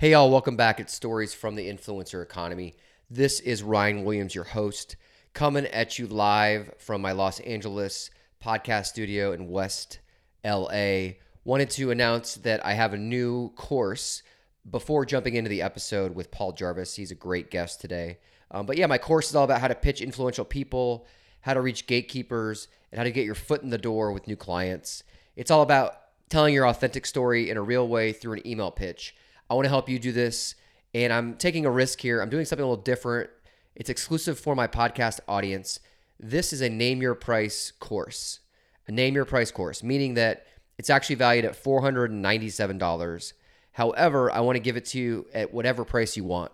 Hey, y'all, welcome back It's Stories from the Influencer Economy. This is Ryan Williams, your host, coming at you live from my Los Angeles podcast studio in West LA. Wanted to announce that I have a new course before jumping into the episode with Paul Jarvis. He's a great guest today. Um, but yeah, my course is all about how to pitch influential people, how to reach gatekeepers, and how to get your foot in the door with new clients. It's all about telling your authentic story in a real way through an email pitch. I want to help you do this, and I'm taking a risk here. I'm doing something a little different. It's exclusive for my podcast audience. This is a name your price course, a name your price course, meaning that it's actually valued at $497. However, I want to give it to you at whatever price you want.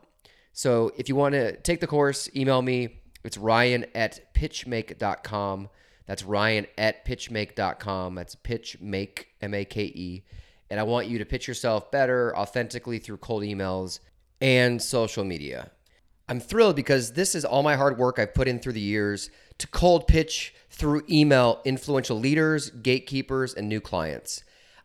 So if you want to take the course, email me. It's ryan at pitchmake.com. That's ryan at pitchmake.com. That's pitchmake, M A K E. And I want you to pitch yourself better, authentically through cold emails and social media. I'm thrilled because this is all my hard work I've put in through the years to cold pitch through email influential leaders, gatekeepers, and new clients.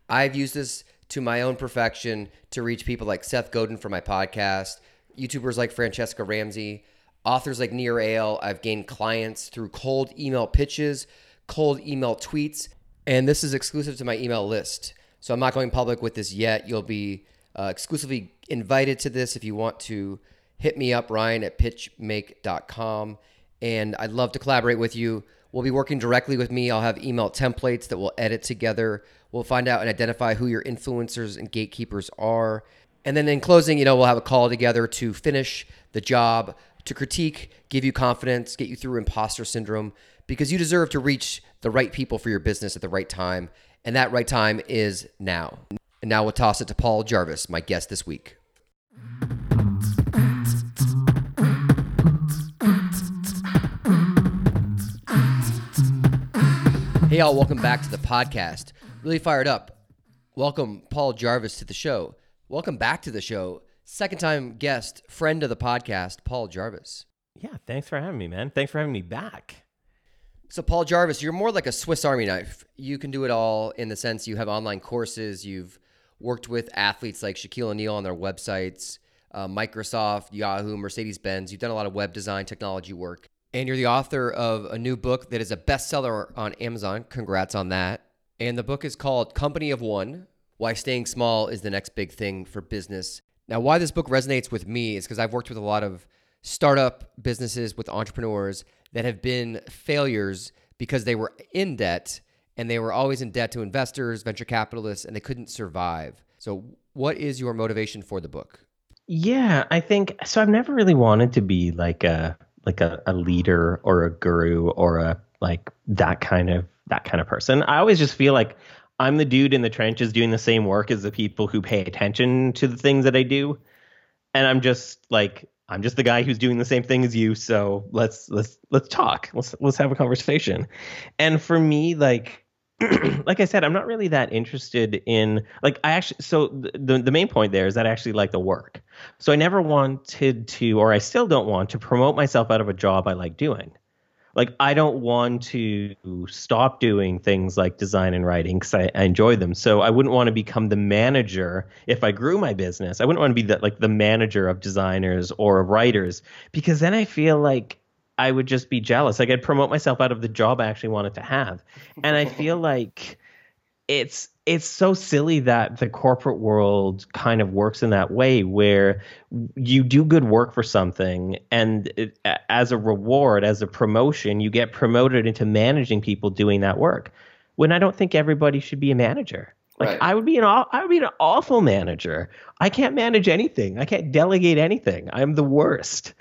I've used this to my own perfection to reach people like Seth Godin for my podcast, YouTubers like Franchesca Ramsey, authors like Nir Eyal. I've gained clients through cold email pitches, cold email tweets, and this is exclusive to my email list. So I'm not going public with this yet. You'll be uh, exclusively invited to this if you want to hit me up, Ryan at pitchmake.com. And I'd love to collaborate with you. We'll be working directly with me. I'll have email templates that we'll edit together. We'll find out and identify who your influencers and gatekeepers are. And then in closing, you know, we'll have a call together to finish the job, to critique, give you confidence, get you through imposter syndrome, because you deserve to reach the right people for your business at the right time. And that right time is now. And now we'll toss it to Paul Jarvis, my guest this week. Hey, y'all, welcome back to the podcast. Really fired up. Welcome, Paul Jarvis, to the show. Welcome back to the show. Second time guest, friend of the podcast, Paul Jarvis. Yeah, thanks for having me, man. Thanks for having me back. So, Paul Jarvis, you're more like a Swiss Army knife. You can do it all in the sense you have online courses, you've worked with athletes like Shaquille O'Neal on their websites, uh, Microsoft, Yahoo, Mercedes Benz. You've done a lot of web design technology work. And you're the author of a new book that is a bestseller on Amazon. Congrats on that. And the book is called Company of One Why Staying Small is the Next Big Thing for Business. Now, why this book resonates with me is because I've worked with a lot of startup businesses with entrepreneurs that have been failures because they were in debt and they were always in debt to investors, venture capitalists, and they couldn't survive. So, what is your motivation for the book? Yeah, I think so. I've never really wanted to be like a like a, a leader or a guru or a like that kind of that kind of person. I always just feel like I'm the dude in the trenches doing the same work as the people who pay attention to the things that I do. And I'm just like I'm just the guy who's doing the same thing as you, so let's let's let's talk. Let's let's have a conversation. And for me like like I said, I'm not really that interested in like I actually so the the main point there is that I actually like the work. So I never wanted to or I still don't want to promote myself out of a job I like doing. Like I don't want to stop doing things like design and writing because I, I enjoy them. So I wouldn't want to become the manager if I grew my business. I wouldn't want to be the, like the manager of designers or of writers because then I feel like I would just be jealous. Like I'd promote myself out of the job I actually wanted to have. And I feel like it's it's so silly that the corporate world kind of works in that way where you do good work for something and it, as a reward as a promotion you get promoted into managing people doing that work when i don't think everybody should be a manager like right. i would be an i would be an awful manager i can't manage anything i can't delegate anything i'm the worst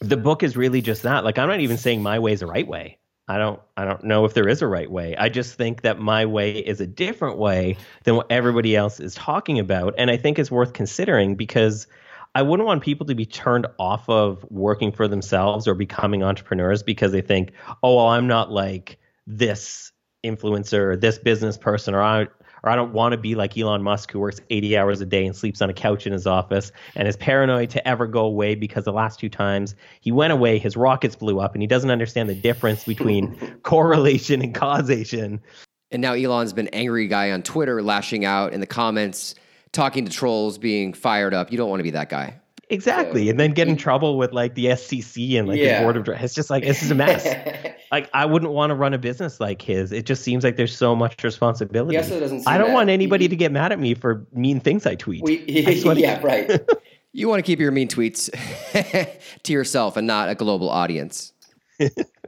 the book is really just that. Like I'm not even saying my way is the right way. I don't I don't know if there is a right way. I just think that my way is a different way than what everybody else is talking about and I think it's worth considering because I wouldn't want people to be turned off of working for themselves or becoming entrepreneurs because they think, "Oh, well, I'm not like this influencer or this business person or I or I don't want to be like Elon Musk who works 80 hours a day and sleeps on a couch in his office and is paranoid to ever go away because the last two times he went away, his rockets blew up and he doesn't understand the difference between correlation and causation. And now Elon's been angry guy on Twitter lashing out in the comments talking to trolls, being fired up. You don't want to be that guy. Exactly. So, and then get in trouble with like the SEC and like Yeah. the board of directors. It's just like this is a mess. like I wouldn't want to run a business like his. It just seems like there's so much responsibility. He also doesn't I don't that- want anybody he- to get mad at me for mean things I tweet. We, I yeah, God. right. you want to keep your mean tweets to yourself and not a global audience.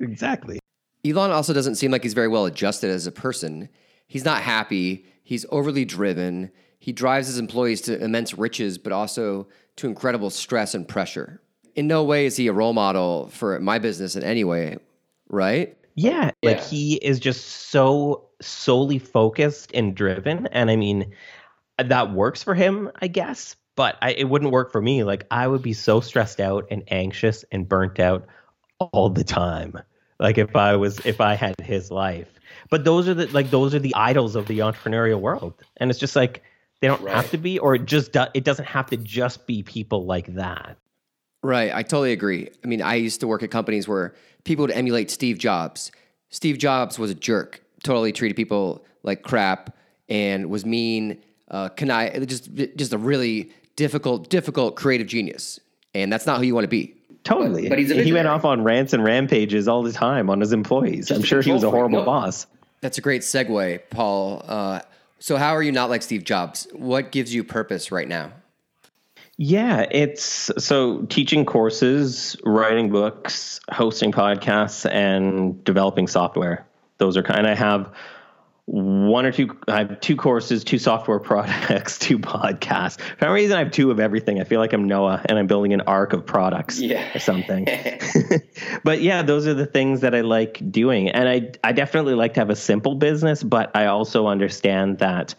exactly. Elon also doesn't seem like he's very well adjusted as a person. He's not happy. He's overly driven. He drives his employees to immense riches, but also to incredible stress and pressure. In no way is he a role model for my business in any way, right? Yeah, like Yeah. he is just so solely focused and driven, and I mean that works for him, I guess. But I, it wouldn't work for me. Like I would be so stressed out and anxious and burnt out all the time. Like if I was if I had his life. But those are the like those are the idols of the entrepreneurial world, and it's just like they don't Right. have to be, or it just do, it doesn't have to just be people like that. Right. I totally agree. I mean, I used to work at companies where people would emulate Steve Jobs. Steve Jobs was a jerk, totally treated people like crap and was mean, uh, can I just, just a really difficult, difficult creative genius. And that's not who you want to be. Totally. but he's a he went off on rants and rampages all the time on his employees. Just I'm sure he was a horrible No. boss. That's a great segue, Paul. Uh, so, how are you not like Steve Jobs? What gives you purpose right now? Yeah, it's so teaching courses, writing books, hosting podcasts, and developing software. Those are kind. I have one or two. I have two courses, two software products, two podcasts. For some reason, I have two of everything. I feel like I'm Noah, and I'm building an ark of products Yeah. or something. but yeah, those are the things that I like doing, and I I definitely like to have a simple business, but I also understand that.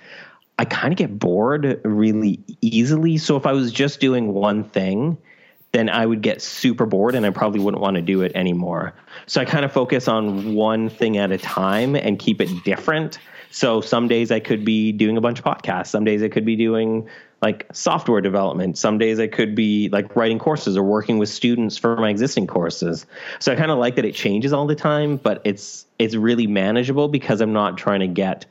I kind of get bored really easily. So if I was just doing one thing, then I would get super bored and I probably wouldn't want to do it anymore. So I kind of focus on one thing at a time and keep it different. So some days I could be doing a bunch of podcasts. Some days I could be doing like software development. Some days I could be like writing courses or working with students for my existing courses. So I kind of like that it changes all the time, but it's it's really manageable because I'm not trying to get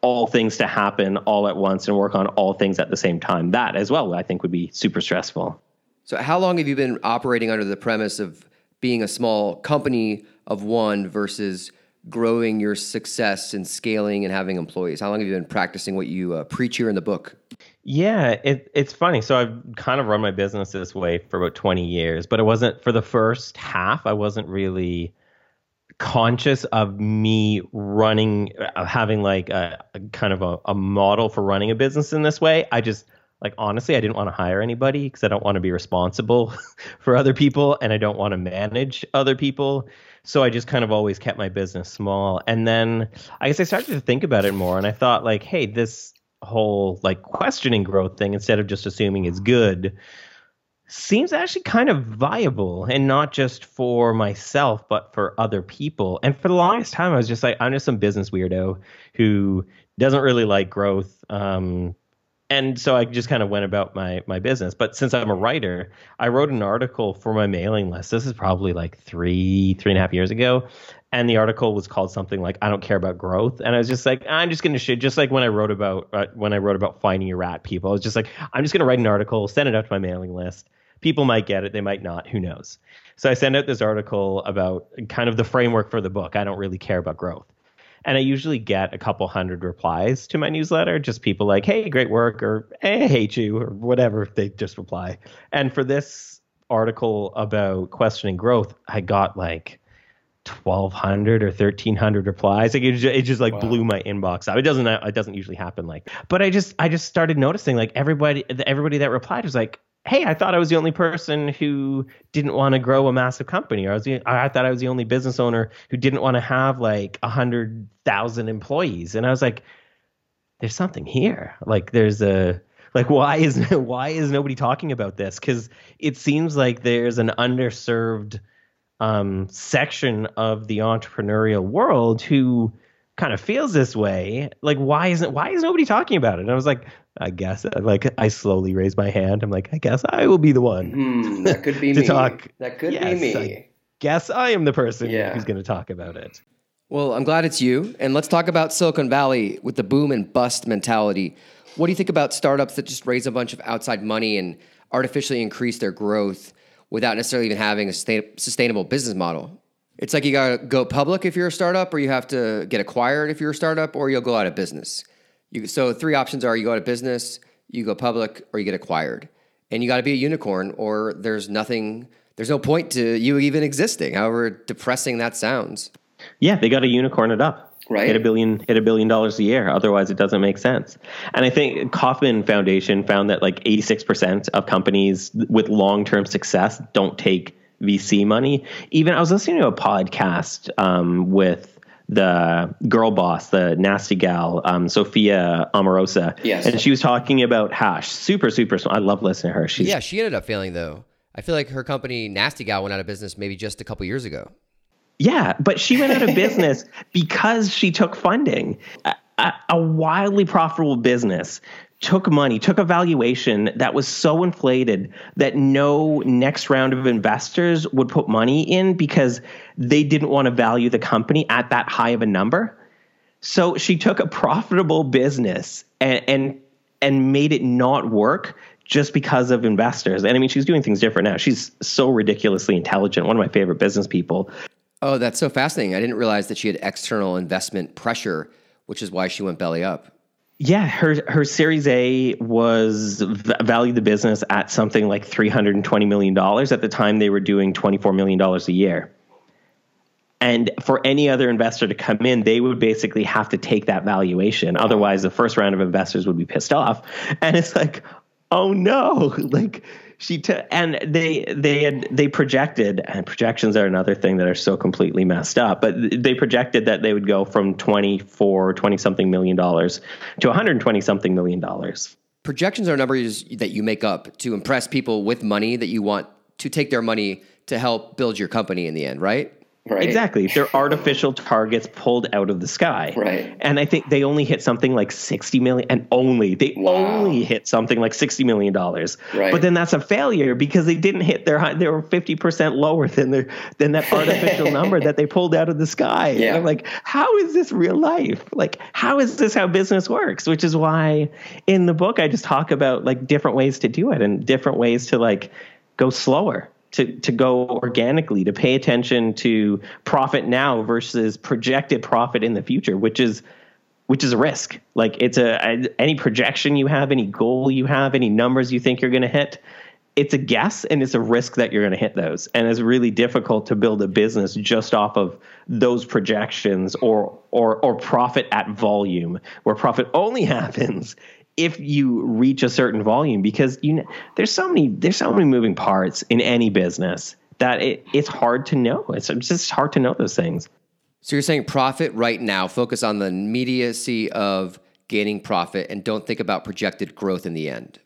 all things to happen all at once and work on all things at the same time. That as well, I think would be super stressful. So, how long have you been operating under the premise of being a small company of one versus growing your success and scaling and having employees? How long have you been practicing what you uh, preach here in the book? Yeah, it, it's funny. So I've kind of run my business this way for about 20 years, but it wasn't for the first half, I wasn't really conscious of me running, of having like a, a kind of a, a model for running a business in this way. I just, like, honestly, I didn't want to hire anybody because I don't want to be responsible for other people and I don't want to manage other people. So I just kind of always kept my business small. And then I guess I started to think about it more and I thought, like, hey, this whole like questioning growth thing instead of just assuming it's good seems actually kind of viable and not just for myself but for other people and for the longest time i was just like i'm just some business weirdo who doesn't really like growth um, and so i just kind of went about my my business. But since i'm a writer i wrote an article for my mailing list. This is probably like three three and a half years ago. And the article was called something like i don't care about growth. And i was just like i'm just gonna shit just like when i wrote about uh, when i wrote about finding your rat people. I was just like i'm just gonna write an article send it out to my mailing list. People might get it they might not who knows? So i sent out this article about kind of the framework for the book i don't really care about growth and I usually get a couple hundred replies to my newsletter, just people like, hey, great work, or hey, I hate you, or whatever. They just reply. And for this article about questioning growth, I got like 1,200 or 1,300 replies. Like it, ju- it just like Wow. blew my inbox out. It doesn't, it doesn't usually happen like, but I just, I just started noticing like everybody, everybody that replied was like, hey, I thought I was the only person who didn't want to grow a massive company, or I was the, I thought I was the only business owner who didn't want to have like a hundred thousand employees, and I was like, there's something here. Like there's a like why is why is nobody talking about this? Because it seems like there's an underserved um, section of the entrepreneurial world who kind of feels this way. Like why isn't why is nobody talking about it? And I was like, I guess like I slowly raise my hand. I'm like, I guess I will be the one. Hmm, that could be To me. talk. That could Yes, be me. I- Guess I am the person Yeah. who's going to talk about it. Well, I'm glad it's you. And let's talk about Silicon Valley with the boom and bust mentality. What do you think about startups that just raise a bunch of outside money and artificially increase their growth without necessarily even having a sustainable business model? It's like you got to go public if you're a startup, or you have to get acquired if you're a startup, or you'll go out of business. You, so three options are you go out of business, you go public, or you get acquired. And you got to be a unicorn, or there's nothing, there's no point to you even existing, however depressing that sounds. Yeah, they got to unicorn it up. Right. Hit a billion, hit a billion dollars a year. Otherwise, it doesn't make sense. And I think Kauffman Foundation found that like 86% of companies with long term success don't take VC money. Even I was listening to a podcast um, with the girl boss, the nasty gal, um, Sophia Amoruso. Yes. And she was talking about Hash. Super, super smart. I love listening to her. She's, yeah, she ended up failing though. I feel like her company, Nasty Gal, went out of business maybe just a couple years ago. Yeah, but she went out of business because she took funding. A, a, a wildly profitable business took money, took a valuation that was so inflated that no next round of investors would put money in because they didn't want to value the company at that high of a number. So she took a profitable business and and, and made it not work just because of investors. And I mean, she's doing things different now. She's so ridiculously intelligent. One of my favorite business people. Oh, that's so fascinating. I didn't realize that she had external investment pressure, which is why she went belly up. Yeah, her her Series A was valued the business at something like three hundred and twenty million dollars. At the time, they were doing twenty four million dollars a year. And for any other investor to come in, they would basically have to take that valuation. Otherwise, the first round of investors would be pissed off. And it's like, oh no, like she t- and they they had they projected and projections are another thing that are so completely messed up but they projected that they would go from 24 20 something million dollars to 120 something million dollars. Projections are numbers that you make up to impress people with money that you want to take their money to help build your company in the end right Right. Exactly. They're artificial targets pulled out of the sky. Right. And I think they only hit something like 60 million and only they wow. only hit something like 60 million dollars. Right. But then that's a failure because they didn't hit their they were 50% lower than their than that artificial number that they pulled out of the sky. Yeah. And I'm like, how is this real life? Like how is this how business works? Which is why in the book I just talk about like different ways to do it and different ways to like go slower to, to go organically, to pay attention to profit now versus projected profit in the future, which is which is a risk. Like it's a, any projection you have, any goal you have, any numbers you think you're going to hit, it's a guess and it's a risk that you're going to hit those. And it's really difficult to build a business just off of those projections or or or profit at volume, where profit only happens if you reach a certain volume because you know, there's so many there's so many moving parts in any business that it, it's hard to know. It's just hard to know those things. So you're saying profit right now, focus on the immediacy of gaining profit and don't think about projected growth in the end.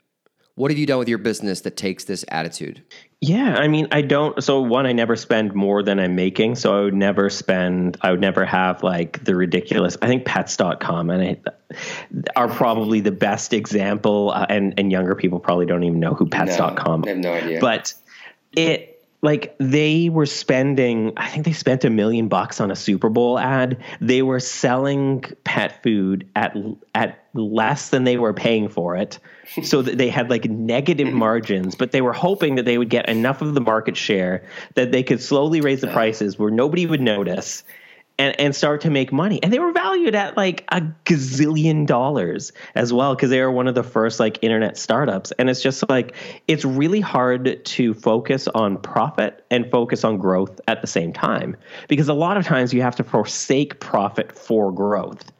What have you done with your business that takes this attitude? Yeah, I mean, I don't. So one, I never spend more than I'm making. So I would never spend. I would never have like the ridiculous. I think Pets.com and I, are probably the best example. Uh, and and younger people probably don't even know who Pets.com. No, I have no idea. But it like they were spending i think they spent a million bucks on a super bowl ad. They were selling pet food at at less than they were paying for it. So that they had like negative margins but they were hoping that they would get enough of the market share that they could slowly raise the prices where nobody would notice and, and start to make money. And they were valued at like a gazillion dollars as well, because they are one of the first like internet startups. And it's just like, it's really hard to focus on profit and focus on growth at the same time, because a lot of times you have to forsake profit for growth.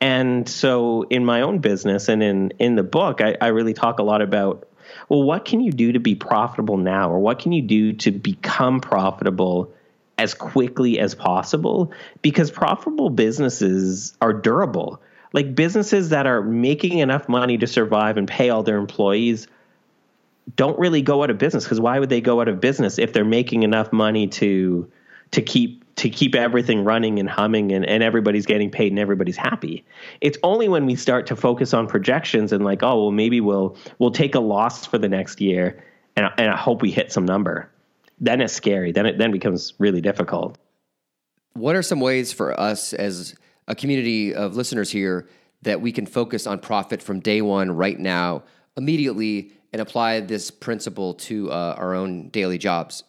And so in my own business and in, in the book, I, I really talk a lot about well, what can you do to be profitable now? Or what can you do to become profitable as quickly as possible because profitable businesses are durable. Like businesses that are making enough money to survive and pay all their employees don't really go out of business because why would they go out of business if they're making enough money to to keep to keep everything running and humming and, and everybody's getting paid and everybody's happy. It's only when we start to focus on projections and like, oh well maybe we'll we'll take a loss for the next year and, and I hope we hit some number then it's scary. Then it then becomes really difficult. What are some ways for us as a community of listeners here that we can focus on profit from day one, right now, immediately, and apply this principle to uh, our own daily jobs?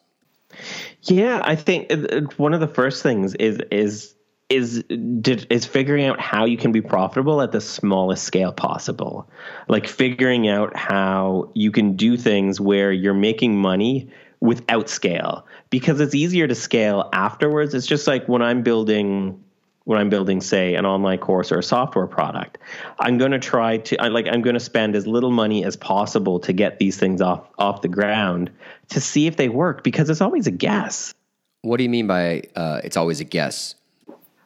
Yeah, I think one of the first things is is is is figuring out how you can be profitable at the smallest scale possible. Like figuring out how you can do things where you're making money without scale because it's easier to scale afterwards. It's just like when I'm building when I'm building, say, an online course or a software product, I'm going to try to I, like I'm going to spend as little money as possible to get these things off off the ground to see if they work because it's always a guess. What do you mean by uh, it's always a guess?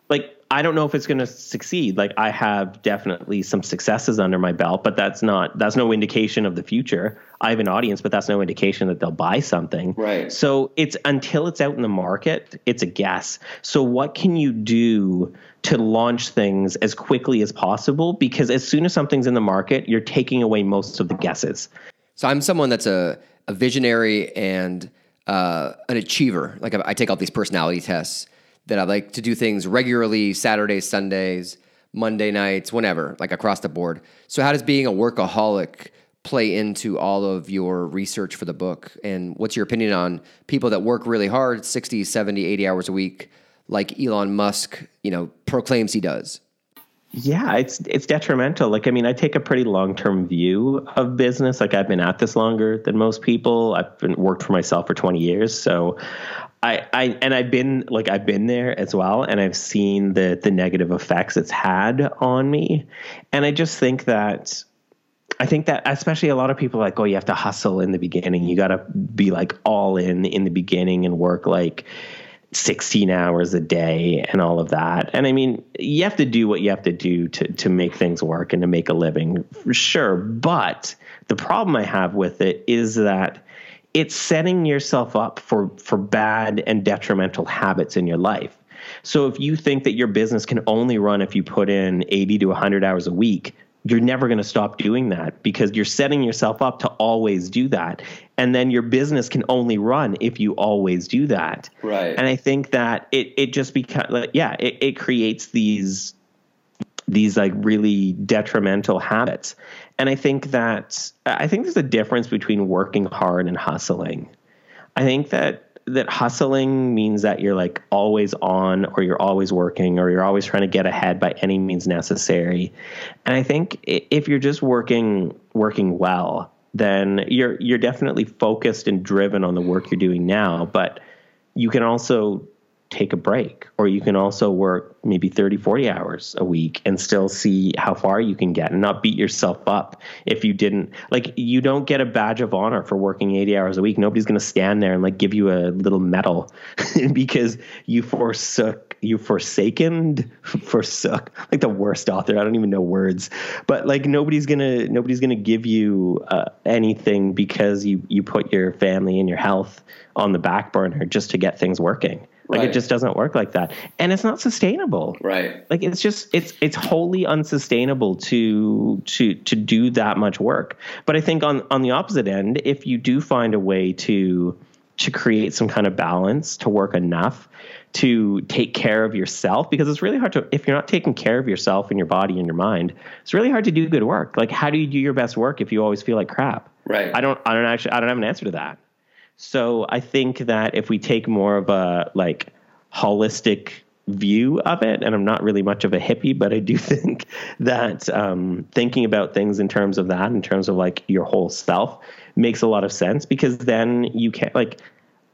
Like I don't know if it's going to succeed. Like I have definitely some successes under my belt, but that's not that's no indication of the future. I have an audience, but that's no indication that they'll buy something. Right. So it's until it's out in the market, it's a guess. So what can you do to launch things as quickly as possible? Because as soon as something's in the market, you're taking away most of the guesses. So I'm someone that's a, a visionary and uh, an achiever. Like I, I take all these personality tests that I like to do things regularly Saturdays, Sundays, Monday nights, whenever, like across the board. So, how does being a workaholic play into all of your research for the book? And what's your opinion on people that work really hard, 60, 70, 80 hours a week, like Elon Musk, you know, proclaims he does? Yeah, it's it's detrimental. Like I mean, I take a pretty long-term view of business. Like I've been at this longer than most people. I've been worked for myself for 20 years. So I, I and I've been like I've been there as well, and I've seen the the negative effects it's had on me, and I just think that I think that especially a lot of people like, oh, you have to hustle in the beginning. You got to be like all in in the beginning and work like 16 hours a day and all of that. And I mean, you have to do what you have to do to to make things work and to make a living, sure. But the problem I have with it is that it's setting yourself up for for bad and detrimental habits in your life. So if you think that your business can only run if you put in 80 to 100 hours a week, you're never going to stop doing that because you're setting yourself up to always do that. And then your business can only run if you always do that. Right. And I think that it it just becomes like yeah, it, it creates these these like really detrimental habits. And I think that I think there's a difference between working hard and hustling. I think that that hustling means that you're like always on or you're always working or you're always trying to get ahead by any means necessary. And I think if you're just working working well, then you're you're definitely focused and driven on the work you're doing now, but you can also take a break. Or you can also work maybe 30 40 hours a week and still see how far you can get and not beat yourself up if you didn't. Like you don't get a badge of honor for working 80 hours a week. Nobody's going to stand there and like give you a little medal because you forsook you forsaken forsook like the worst author. I don't even know words. But like nobody's going to nobody's going to give you uh, anything because you you put your family and your health on the back burner just to get things working like right. it just doesn't work like that. And it's not sustainable. Right. Like it's just it's it's wholly unsustainable to to to do that much work. But I think on on the opposite end, if you do find a way to to create some kind of balance, to work enough to take care of yourself because it's really hard to if you're not taking care of yourself and your body and your mind, it's really hard to do good work. Like how do you do your best work if you always feel like crap? Right. I don't I don't actually I don't have an answer to that. So I think that if we take more of a like holistic view of it, and I'm not really much of a hippie, but I do think that um, thinking about things in terms of that, in terms of like your whole self, makes a lot of sense because then you can't like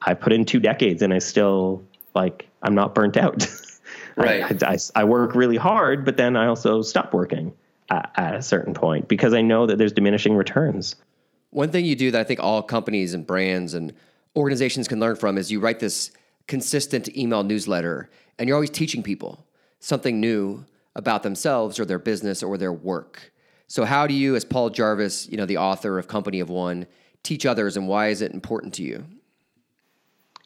I put in two decades and I still like I'm not burnt out. right. I, I, I, work really hard, but then I also stop working at, at a certain point because I know that there's diminishing returns. One thing you do that I think all companies and brands and organizations can learn from is you write this consistent email newsletter and you're always teaching people something new about themselves or their business or their work. So how do you as Paul Jarvis, you know, the author of Company of One, teach others and why is it important to you?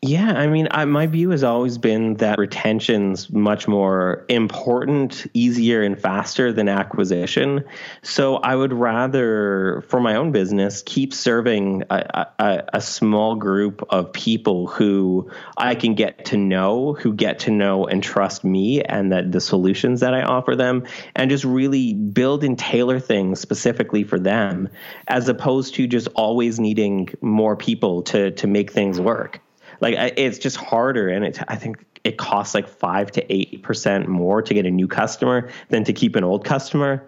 Yeah, I mean, I, my view has always been that retention's much more important, easier, and faster than acquisition. So I would rather, for my own business, keep serving a, a, a small group of people who I can get to know, who get to know and trust me and that the solutions that I offer them, and just really build and tailor things specifically for them, as opposed to just always needing more people to to make things work like it's just harder and it, i think it costs like 5 to 8% more to get a new customer than to keep an old customer.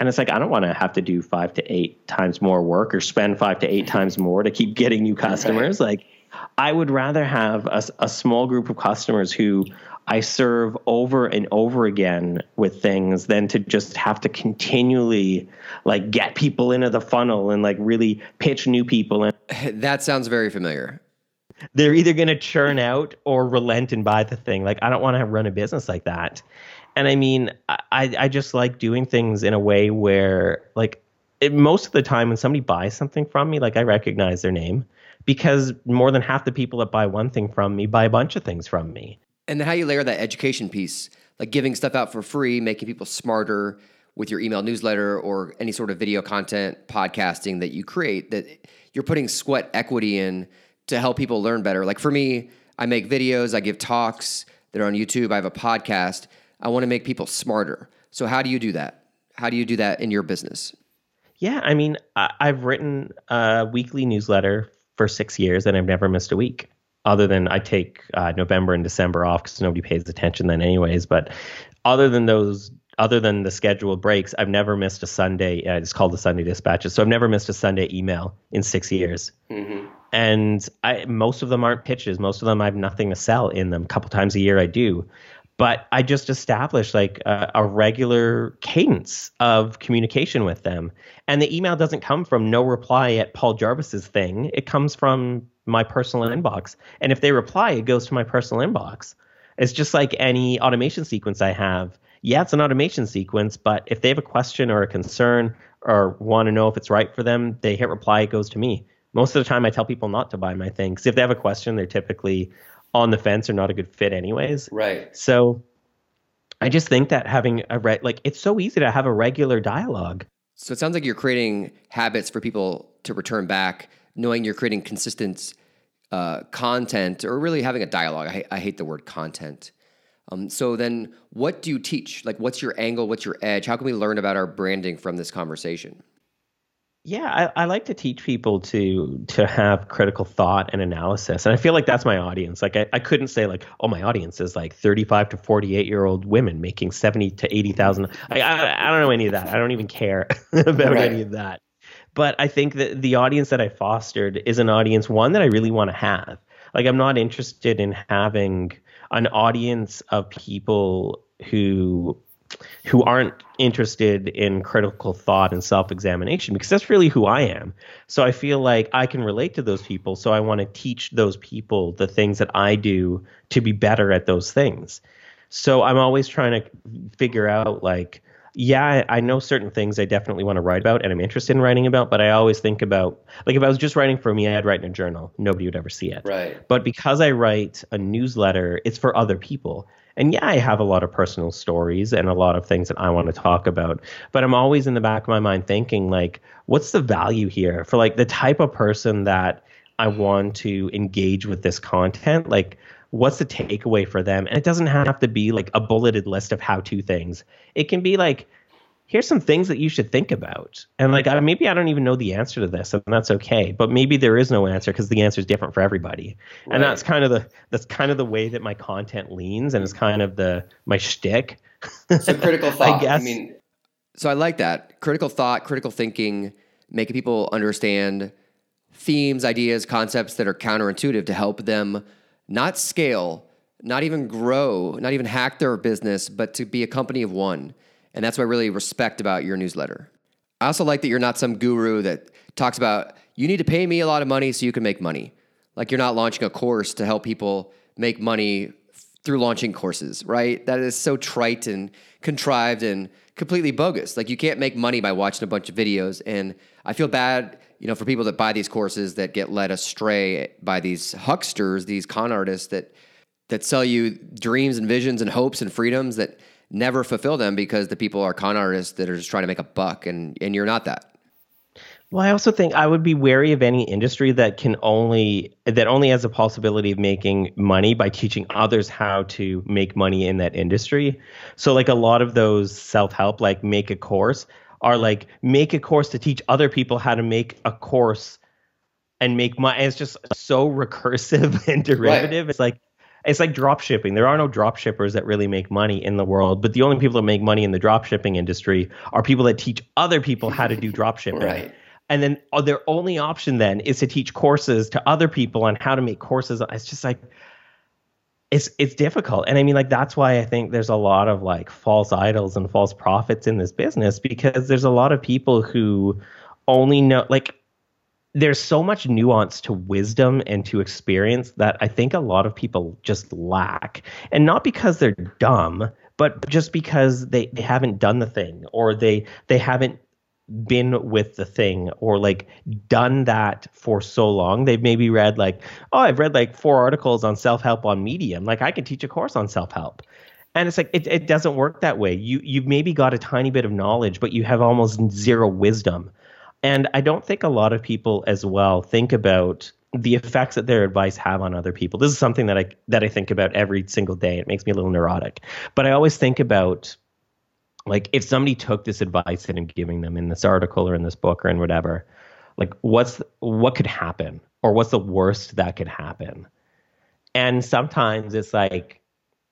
And it's like i don't want to have to do 5 to 8 times more work or spend 5 to 8 times more to keep getting new customers. Like i would rather have a, a small group of customers who I serve over and over again with things than to just have to continually like get people into the funnel and like really pitch new people in. That sounds very familiar they're either going to churn out or relent and buy the thing. Like, I don't want to run a business like that. And I mean, I, I just like doing things in a way where, like, it, most of the time when somebody buys something from me, like, I recognize their name because more than half the people that buy one thing from me buy a bunch of things from me. And how you layer that education piece, like giving stuff out for free, making people smarter with your email newsletter or any sort of video content, podcasting that you create, that you're putting sweat equity in to help people learn better. Like for me, I make videos, I give talks that are on YouTube, I have a podcast. I want to make people smarter. So how do you do that? How do you do that in your business? Yeah, I mean, I've written a weekly newsletter for six years and I've never missed a week. Other than I take uh, November and December off because nobody pays attention then, anyways. But other than those other than the scheduled breaks, I've never missed a Sunday. Uh, it's called the Sunday Dispatches. So I've never missed a Sunday email in six years. Mm-hmm. And I, most of them aren't pitches. Most of them I have nothing to sell in them. A couple times a year I do. But I just established like a, a regular cadence of communication with them. And the email doesn't come from no reply at Paul Jarvis's thing. It comes from my personal inbox. And if they reply, it goes to my personal inbox. It's just like any automation sequence I have yeah, it's an automation sequence, but if they have a question or a concern or want to know if it's right for them, they hit reply, it goes to me. Most of the time, I tell people not to buy my thing because if they have a question, they're typically on the fence or not a good fit, anyways. Right. So I just think that having a re- like it's so easy to have a regular dialogue. So it sounds like you're creating habits for people to return back, knowing you're creating consistent uh, content or really having a dialogue. I, I hate the word content um, so then, what do you teach? Like, what's your angle? What's your edge? How can we learn about our branding from this conversation? Yeah, I, I, like to teach people to to have critical thought and analysis, and I feel like that's my audience. Like, I, I couldn't say like, oh, my audience is like thirty five to forty eight year old women making seventy to eighty thousand. I, I, I don't know any of that. I don't even care about right. any of that. But I think that the audience that I fostered is an audience one that I really want to have. Like, I'm not interested in having an audience of people who who aren't interested in critical thought and self-examination because that's really who I am. So I feel like I can relate to those people, so I want to teach those people the things that I do to be better at those things. So I'm always trying to figure out like yeah, I know certain things I definitely want to write about and I'm interested in writing about, but I always think about like if I was just writing for me, I'd write in a journal. Nobody would ever see it. Right. But because I write a newsletter, it's for other people. And yeah, I have a lot of personal stories and a lot of things that I want to talk about. But I'm always in the back of my mind thinking like, what's the value here for like the type of person that I want to engage with this content? Like what's the takeaway for them? And it doesn't have to be like a bulleted list of how to things. It can be like, here's some things that you should think about. And like, I, maybe I don't even know the answer to this, and that's okay. But maybe there is no answer because the answer is different for everybody. Right. And that's kind of the that's kind of the way that my content leans, and it's kind of the my shtick. So critical thought. I guess. I mean, so I like that critical thought, critical thinking, making people understand themes, ideas, concepts that are counterintuitive to help them not scale, not even grow, not even hack their business, but to be a company of one. And that's what I really respect about your newsletter. I also like that you're not some guru that talks about you need to pay me a lot of money so you can make money. Like you're not launching a course to help people make money through launching courses, right? That is so trite and contrived and completely bogus. Like you can't make money by watching a bunch of videos. And I feel bad you know, for people that buy these courses that get led astray by these hucksters, these con artists that that sell you dreams and visions and hopes and freedoms that never fulfill them because the people are con artists that are just trying to make a buck and and you're not that. Well, I also think I would be wary of any industry that can only that only has a possibility of making money by teaching others how to make money in that industry. So like a lot of those self-help like make a course are like make a course to teach other people how to make a course and make money. It's just so recursive and derivative. Right. It's like it's like drop shipping. There are no drop shippers that really make money in the world, but the only people that make money in the drop shipping industry are people that teach other people how to do drop shipping. right and then uh, their only option then is to teach courses to other people on how to make courses it's just like it's it's difficult and i mean like that's why i think there's a lot of like false idols and false prophets in this business because there's a lot of people who only know like there's so much nuance to wisdom and to experience that i think a lot of people just lack and not because they're dumb but just because they, they haven't done the thing or they they haven't been with the thing or like done that for so long. They've maybe read like, oh, I've read like four articles on self help on Medium. Like I can teach a course on self help. And it's like it, it doesn't work that way. You you've maybe got a tiny bit of knowledge, but you have almost zero wisdom. And I don't think a lot of people as well think about the effects that their advice have on other people. This is something that I that I think about every single day. It makes me a little neurotic. But I always think about like if somebody took this advice that I'm giving them in this article or in this book or in whatever, like what's what could happen or what's the worst that could happen? And sometimes it's like,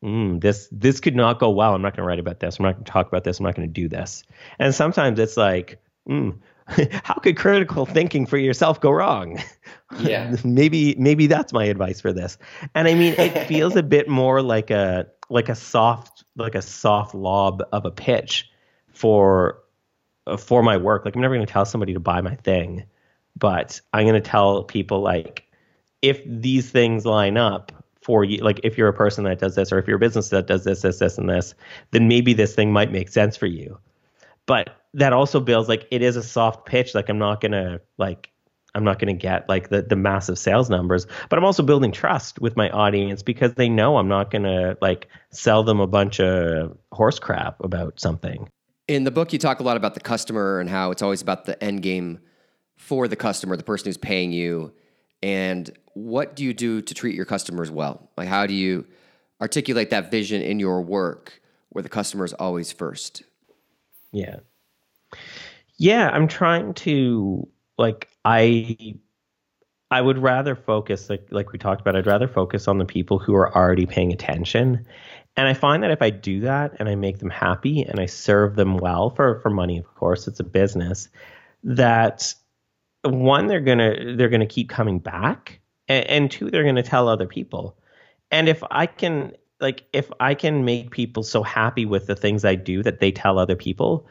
mm, this this could not go well. I'm not going to write about this. I'm not going to talk about this. I'm not going to do this. And sometimes it's like, mm, how could critical thinking for yourself go wrong? Yeah. maybe maybe that's my advice for this. And I mean, it feels a bit more like a like a soft like a soft lob of a pitch for uh, for my work. Like I'm never going to tell somebody to buy my thing, but I'm going to tell people like if these things line up for you, like if you're a person that does this or if you're a business that does this, this, this, and this, then maybe this thing might make sense for you. But that also builds like it is a soft pitch. Like I'm not to like I'm not to get like the the massive sales numbers, but I'm also building trust with my audience because they know I'm not to like sell them a bunch of horse crap about something. In the book, you talk a lot about the customer and how it's always about the end game for the customer, the person who's paying you. And what do you do to treat your customers well? Like, how do you articulate that vision in your work where the customer is always first? Yeah. Yeah, I'm trying to like I I would rather focus like like we talked about I'd rather focus on the people who are already paying attention. And I find that if I do that and I make them happy and I serve them well for for money of course it's a business that one they're going to they're going to keep coming back and, and two they're going to tell other people. And if I can like if I can make people so happy with the things I do that they tell other people,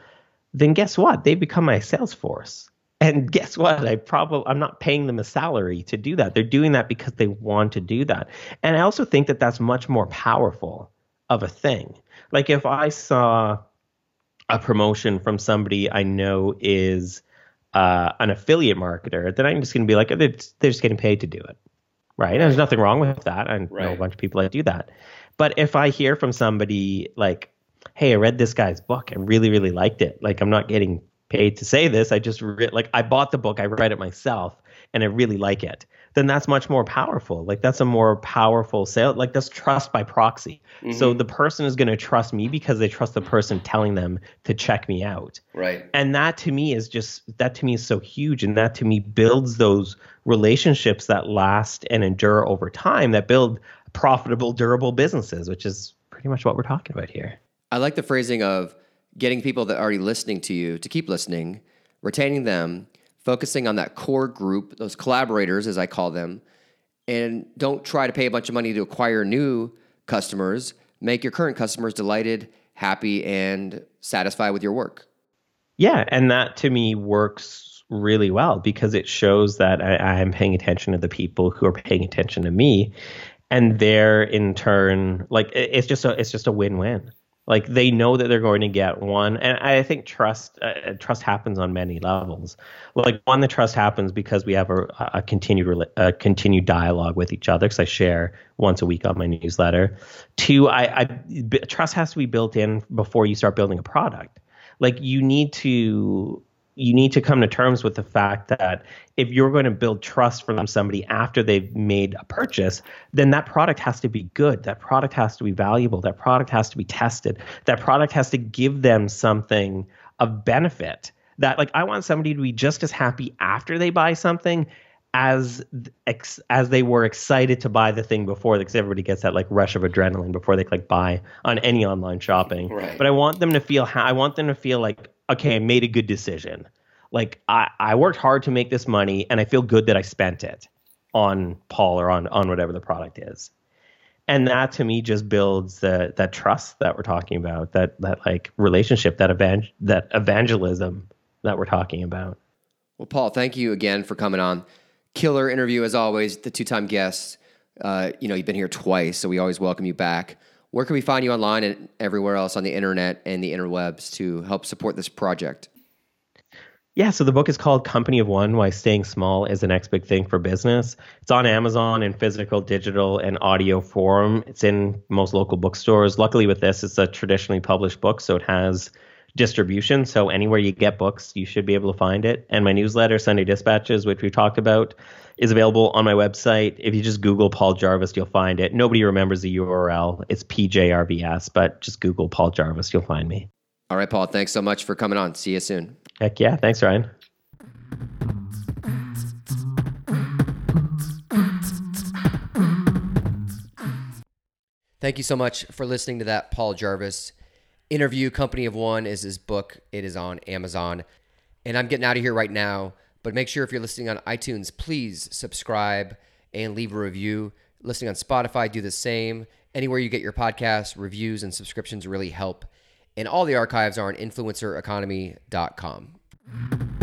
then guess what? They become my sales force and guess what? I probably I'm not paying them a salary to do that. They're doing that because they want to do that. And I also think that that's much more powerful of a thing. Like if I saw a promotion from somebody I know is uh, an affiliate marketer, then I'm just going to be like, they're, they're, just getting paid to do it, right? And there's nothing wrong with that. I right. know a bunch of people that do that. But if I hear from somebody like, hey, I read this guy's book and really, really liked it, like I'm not getting paid to say this. I just re- like I bought the book, I read it myself, and I really like it. Then that's much more powerful. Like that's a more powerful sale. Like that's trust by proxy. Mm-hmm. So the person is going to trust me because they trust the person telling them to check me out. Right. And that to me is just that to me is so huge, and that to me builds those relationships that last and endure over time. That build profitable, durable businesses, which is pretty much what we're talking about here. I like the phrasing of getting people that are already listening to you to keep listening, retaining them, focusing on that core group, those collaborators, as I call them, and don't try to pay a bunch of money to acquire new customers. Make your current customers delighted, happy, and satisfied with your work. Yeah, and that to me works really well because it shows that I, am paying attention to the people who are paying attention to me, and they're in turn like it's just a it's just a win win Like they know that they're going to get one, and I think trust uh, trust happens on many levels. Like one, the trust happens because we have a, a continued a continued dialogue with each other. Because I share once a week on my newsletter. Two, I, I trust has to be built in before you start building a product. Like you need to you need to come to terms with the fact that if you're going to build trust from somebody after they've made a purchase, then that product has to be good. That product has to be valuable. That product has to be tested. That product has to give them something of benefit. That like I want somebody to be just as happy after they buy something as as they were excited to buy the thing before because everybody gets that like rush of adrenaline before they click buy on any online shopping right. but i want them to feel i want them to feel like okay, I made a good decision. Like I, I worked hard to make this money and I feel good that I spent it on Paul or on on whatever the product is. And that to me just builds the that trust that we're talking about, that that like relationship, that evang- that evangelism that we're talking about. Well, Paul, thank you again for coming on. Killer interview as always, the two-time guest. Uh, you know, you've been here twice, so we always welcome you back. Where can we find you online and everywhere else on the internet and the interwebs to help support this project? Yeah, so the book is called Company of One Why Staying Small is the Next Big Thing for Business. It's on Amazon in physical, digital, and audio form. It's in most local bookstores. Luckily, with this, it's a traditionally published book, so it has distribution. So anywhere you get books, you should be able to find it. And my newsletter, Sunday Dispatches, which we talked about, is available on my website. If you just Google Paul Jarvis, you'll find it. Nobody remembers the URL. It's PJRVS, but just Google Paul Jarvis, you'll find me. All right, Paul. Thanks so much for coming on. See you soon. Heck yeah. Thanks, Ryan. Thank you so much for listening to that Paul Jarvis interview. Company of One is his book. It is on Amazon. And I'm getting out of here right now. But make sure if you're listening on iTunes, please subscribe and leave a review. Listening on Spotify, do the same. Anywhere you get your podcasts, reviews, and subscriptions really help. And all the archives are on influencereconomy.com.